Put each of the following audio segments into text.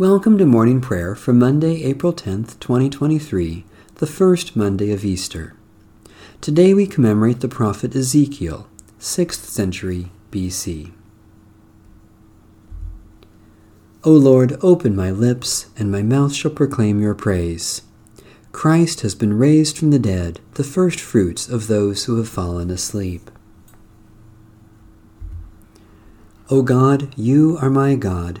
Welcome to morning prayer for Monday, April 10th, 2023, the first Monday of Easter. Today we commemorate the prophet Ezekiel, 6th century BC. O Lord, open my lips, and my mouth shall proclaim your praise. Christ has been raised from the dead, the first fruits of those who have fallen asleep. O God, you are my God.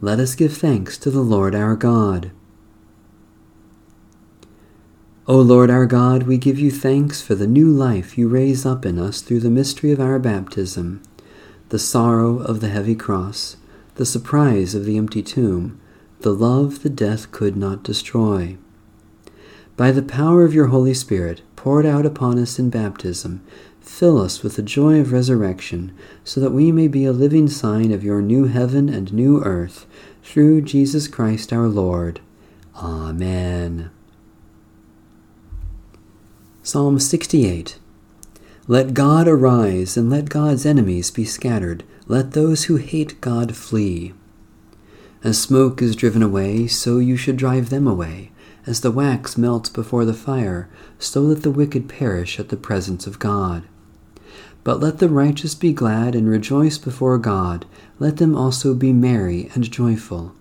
let us give thanks to the Lord our God. O Lord our God, we give you thanks for the new life you raise up in us through the mystery of our baptism, the sorrow of the heavy cross, the surprise of the empty tomb, the love the death could not destroy. By the power of your Holy Spirit, poured out upon us in baptism, Fill us with the joy of resurrection, so that we may be a living sign of your new heaven and new earth, through Jesus Christ our Lord. Amen. Psalm 68 Let God arise, and let God's enemies be scattered. Let those who hate God flee. As smoke is driven away, so you should drive them away. As the wax melts before the fire, so let the wicked perish at the presence of God. But let the righteous be glad and rejoice before God. Let them also be merry and joyful.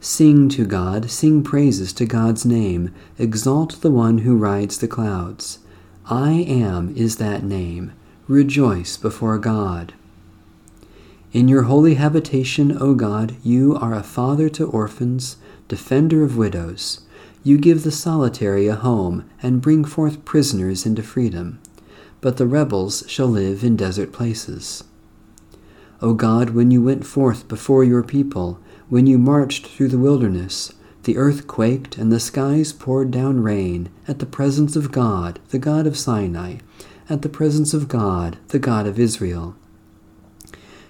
Sing to God, sing praises to God's name. Exalt the one who rides the clouds. I am is that name. Rejoice before God. In your holy habitation, O God, you are a father to orphans, defender of widows. You give the solitary a home and bring forth prisoners into freedom but the rebels shall live in desert places. O God, when you went forth before your people, when you marched through the wilderness, the earth quaked and the skies poured down rain at the presence of God, the God of Sinai, at the presence of God, the God of Israel.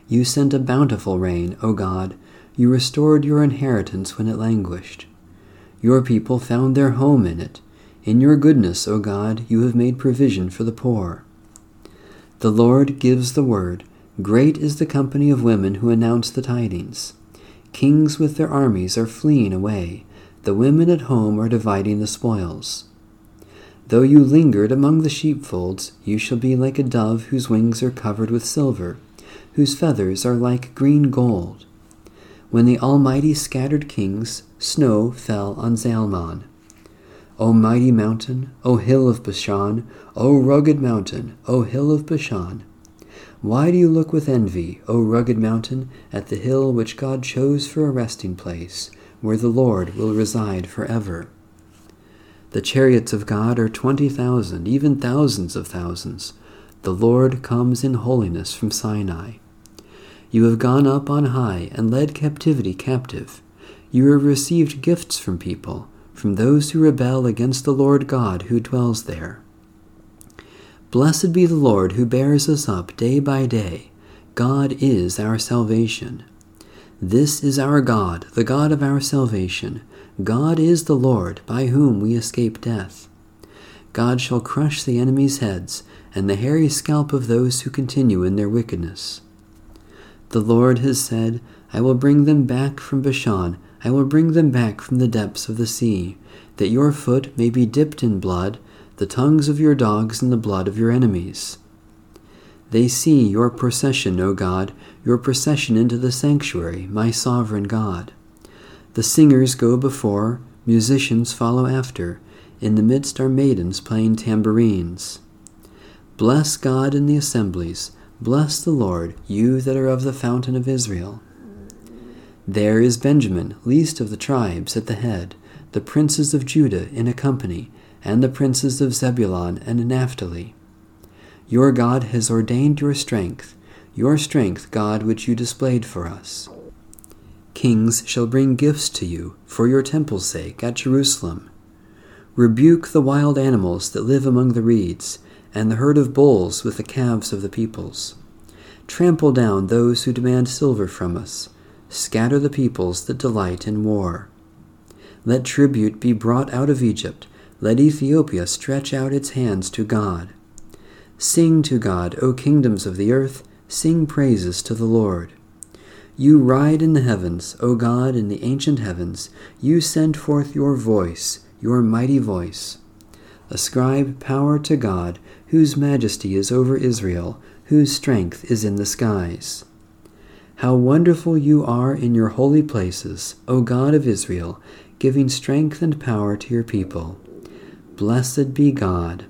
You sent a bountiful rain, O God. You restored your inheritance when it languished. Your people found their home in it. In your goodness, O God, you have made provision for the poor. The Lord gives the word. Great is the company of women who announce the tidings. Kings with their armies are fleeing away. The women at home are dividing the spoils. Though you lingered among the sheepfolds, you shall be like a dove whose wings are covered with silver, whose feathers are like green gold. When the Almighty scattered kings, snow fell on Zalmon. O mighty mountain, O hill of Bashan, O rugged mountain, O hill of Bashan. Why do you look with envy, O rugged mountain, at the hill which God chose for a resting place, where the Lord will reside forever? The chariots of God are twenty thousand, even thousands of thousands. The Lord comes in holiness from Sinai. You have gone up on high and led captivity captive. You have received gifts from people from those who rebel against the Lord God who dwells there. Blessed be the Lord who bears us up day by day. God is our salvation. This is our God, the God of our salvation. God is the Lord, by whom we escape death. God shall crush the enemy's heads, and the hairy scalp of those who continue in their wickedness. The Lord has said, I will bring them back from Bashan I will bring them back from the depths of the sea, that your foot may be dipped in blood, the tongues of your dogs in the blood of your enemies. They see your procession, O God, your procession into the sanctuary, my sovereign God. The singers go before, musicians follow after. In the midst are maidens playing tambourines. Bless God in the assemblies. Bless the Lord, you that are of the fountain of Israel. There is Benjamin, least of the tribes, at the head, the princes of Judah in a company, and the princes of Zebulun and Naphtali. Your God has ordained your strength, your strength, God, which you displayed for us. Kings shall bring gifts to you for your temple's sake at Jerusalem. Rebuke the wild animals that live among the reeds, and the herd of bulls with the calves of the peoples. Trample down those who demand silver from us. Scatter the peoples that delight in war. Let tribute be brought out of Egypt. Let Ethiopia stretch out its hands to God. Sing to God, O kingdoms of the earth, sing praises to the Lord. You ride in the heavens, O God, in the ancient heavens. You send forth your voice, your mighty voice. Ascribe power to God, whose majesty is over Israel, whose strength is in the skies. How wonderful you are in your holy places, O God of Israel, giving strength and power to your people. Blessed be God.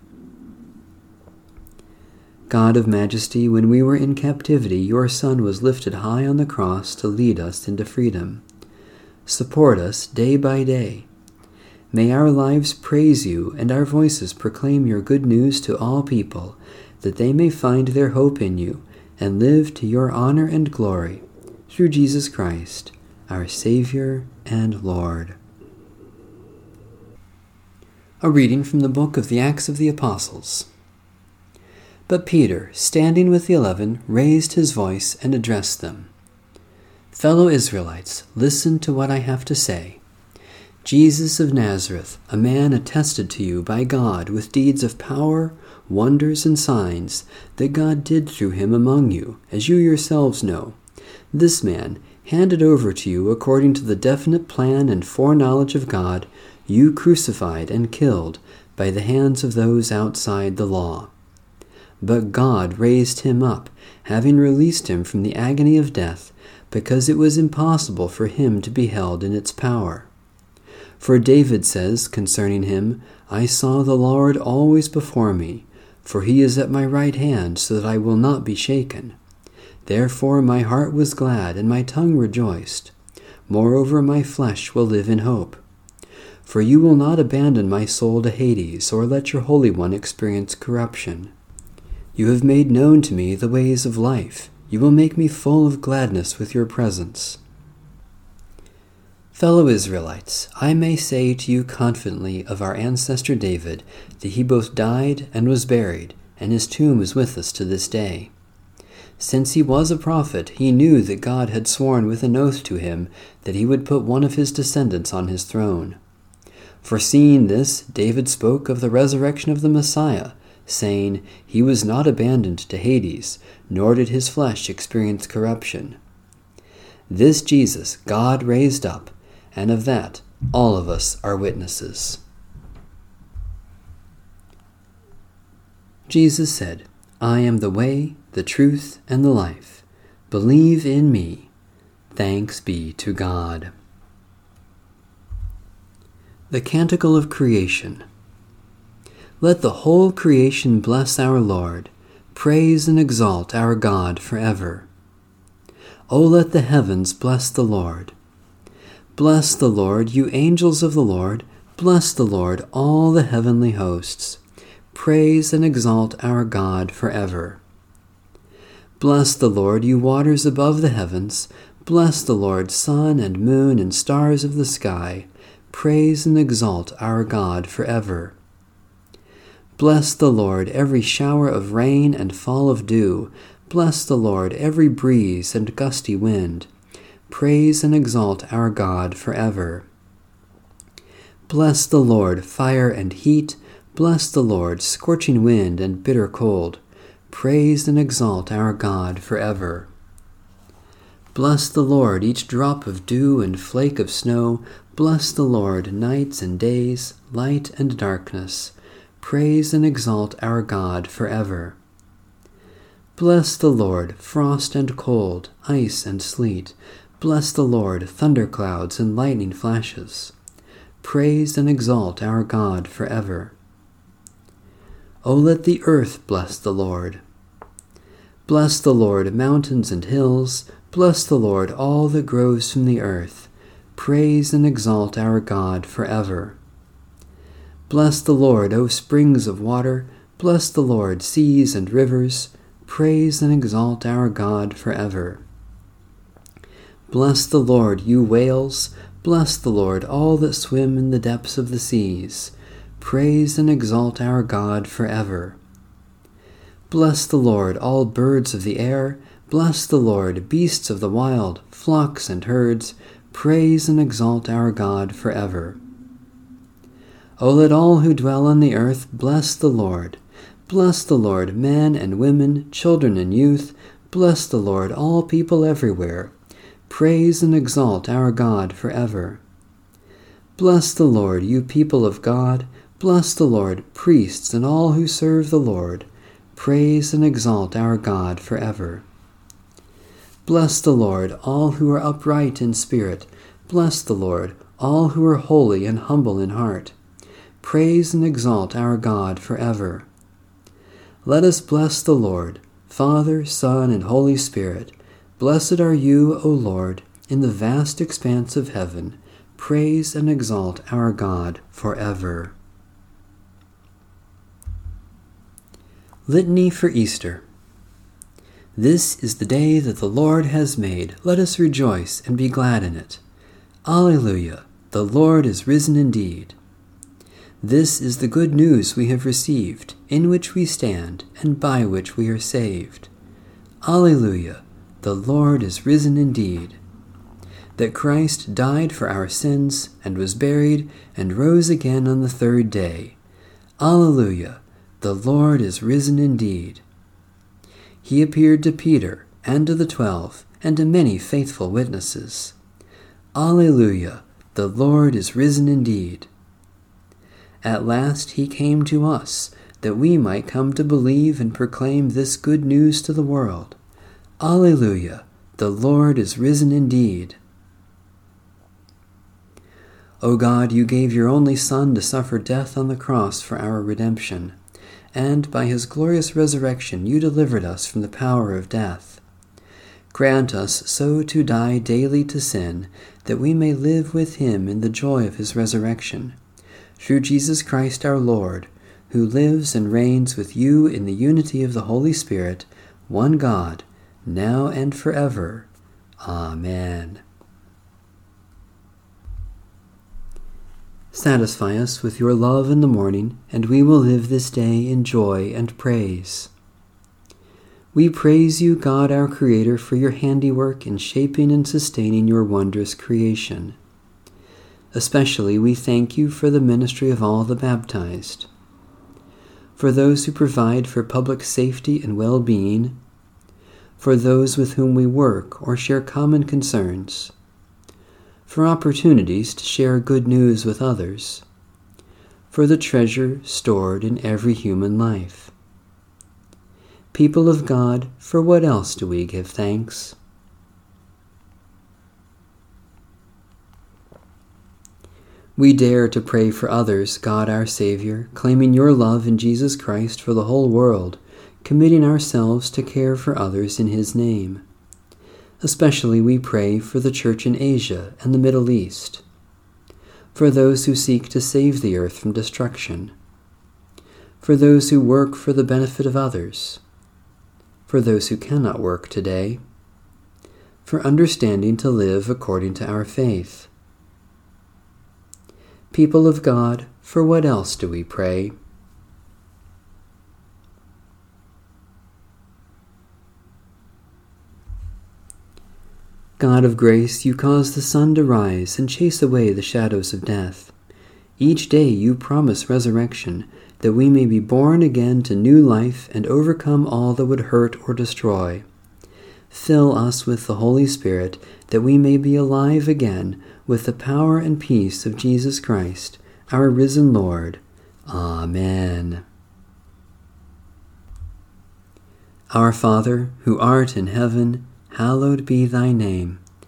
God of majesty, when we were in captivity, your Son was lifted high on the cross to lead us into freedom. Support us day by day. May our lives praise you and our voices proclaim your good news to all people, that they may find their hope in you and live to your honor and glory, through Jesus Christ, our Savior and Lord. A reading from the book of the Acts of the Apostles. But Peter, standing with the eleven, raised his voice and addressed them Fellow Israelites, listen to what I have to say. Jesus of Nazareth, a man attested to you by God with deeds of power, wonders, and signs that God did through him among you, as you yourselves know. This man, handed over to you according to the definite plan and foreknowledge of God, you crucified and killed by the hands of those outside the law. But God raised him up, having released him from the agony of death, because it was impossible for him to be held in its power. For David says concerning him, I saw the Lord always before me, for he is at my right hand, so that I will not be shaken. Therefore my heart was glad, and my tongue rejoiced. Moreover, my flesh will live in hope. For you will not abandon my soul to Hades, or let your Holy One experience corruption. You have made known to me the ways of life. You will make me full of gladness with your presence. Fellow Israelites, I may say to you confidently of our ancestor David that he both died and was buried, and his tomb is with us to this day. Since he was a prophet, he knew that God had sworn with an oath to him that he would put one of his descendants on his throne. Foreseeing this, David spoke of the resurrection of the Messiah saying, He was not abandoned to Hades, nor did his flesh experience corruption. This Jesus God raised up, and of that all of us are witnesses. Jesus said, I am the way, the truth, and the life. Believe in me. Thanks be to God. The Canticle of Creation. Let the whole creation bless our Lord, praise and exalt our God forever. O let the heavens bless the Lord. Bless the Lord, you angels of the Lord, bless the Lord, all the heavenly hosts. Praise and exalt our God forever. Bless the Lord, you waters above the heavens. Bless the Lord, sun and moon and stars of the sky. Praise and exalt our God forever. Bless the Lord every shower of rain and fall of dew. Bless the Lord every breeze and gusty wind. Praise and exalt our God forever. Bless the Lord fire and heat. Bless the Lord scorching wind and bitter cold. Praise and exalt our God forever. Bless the Lord each drop of dew and flake of snow. Bless the Lord nights and days, light and darkness. Praise and exalt our God forever. Bless the Lord, frost and cold, ice and sleet. Bless the Lord, thunderclouds and lightning flashes. praise and exalt our God forever. O let the earth bless the Lord. Bless the Lord, mountains and hills. Bless the Lord, all that grows from the earth. Praise and exalt our God forever. Bless the Lord, O springs of water. Bless the Lord, seas and rivers. Praise and exalt our God forever. Bless the Lord, you whales. Bless the Lord, all that swim in the depths of the seas. Praise and exalt our God forever. Bless the Lord, all birds of the air. Bless the Lord, beasts of the wild, flocks and herds. Praise and exalt our God forever. O let all who dwell on the earth bless the Lord. Bless the Lord, men and women, children and youth. Bless the Lord, all people everywhere. Praise and exalt our God forever. Bless the Lord, you people of God. Bless the Lord, priests and all who serve the Lord. Praise and exalt our God forever. Bless the Lord, all who are upright in spirit. Bless the Lord, all who are holy and humble in heart. Praise and exalt our God forever. Let us bless the Lord, Father, Son, and Holy Spirit. Blessed are you, O Lord, in the vast expanse of heaven. Praise and exalt our God forever. Litany for Easter. This is the day that the Lord has made. Let us rejoice and be glad in it. Alleluia! The Lord is risen indeed. This is the good news we have received, in which we stand, and by which we are saved. Alleluia! The Lord is risen indeed. That Christ died for our sins, and was buried, and rose again on the third day. Alleluia! The Lord is risen indeed. He appeared to Peter, and to the twelve, and to many faithful witnesses. Alleluia! The Lord is risen indeed. At last he came to us, that we might come to believe and proclaim this good news to the world. Alleluia! The Lord is risen indeed. O God, you gave your only Son to suffer death on the cross for our redemption and by his glorious resurrection you delivered us from the power of death. Grant us so to die daily to sin, that we may live with him in the joy of his resurrection. Through Jesus Christ our Lord, who lives and reigns with you in the unity of the Holy Spirit, one God, now and forever. Amen. Satisfy us with your love in the morning, and we will live this day in joy and praise. We praise you, God our Creator, for your handiwork in shaping and sustaining your wondrous creation. Especially we thank you for the ministry of all the baptized, for those who provide for public safety and well being, for those with whom we work or share common concerns for opportunities to share good news with others, for the treasure stored in every human life. People of God, for what else do we give thanks? We dare to pray for others, God our Savior, claiming your love in Jesus Christ for the whole world, committing ourselves to care for others in His name. Especially we pray for the Church in Asia and the Middle East, for those who seek to save the earth from destruction, for those who work for the benefit of others, for those who cannot work today, for understanding to live according to our faith. People of God, for what else do we pray? God of grace, you cause the sun to rise and chase away the shadows of death. Each day you promise resurrection, that we may be born again to new life and overcome all that would hurt or destroy. Fill us with the Holy Spirit, that we may be alive again with the power and peace of Jesus Christ, our risen Lord. Amen. Our Father, who art in heaven, hallowed be thy name.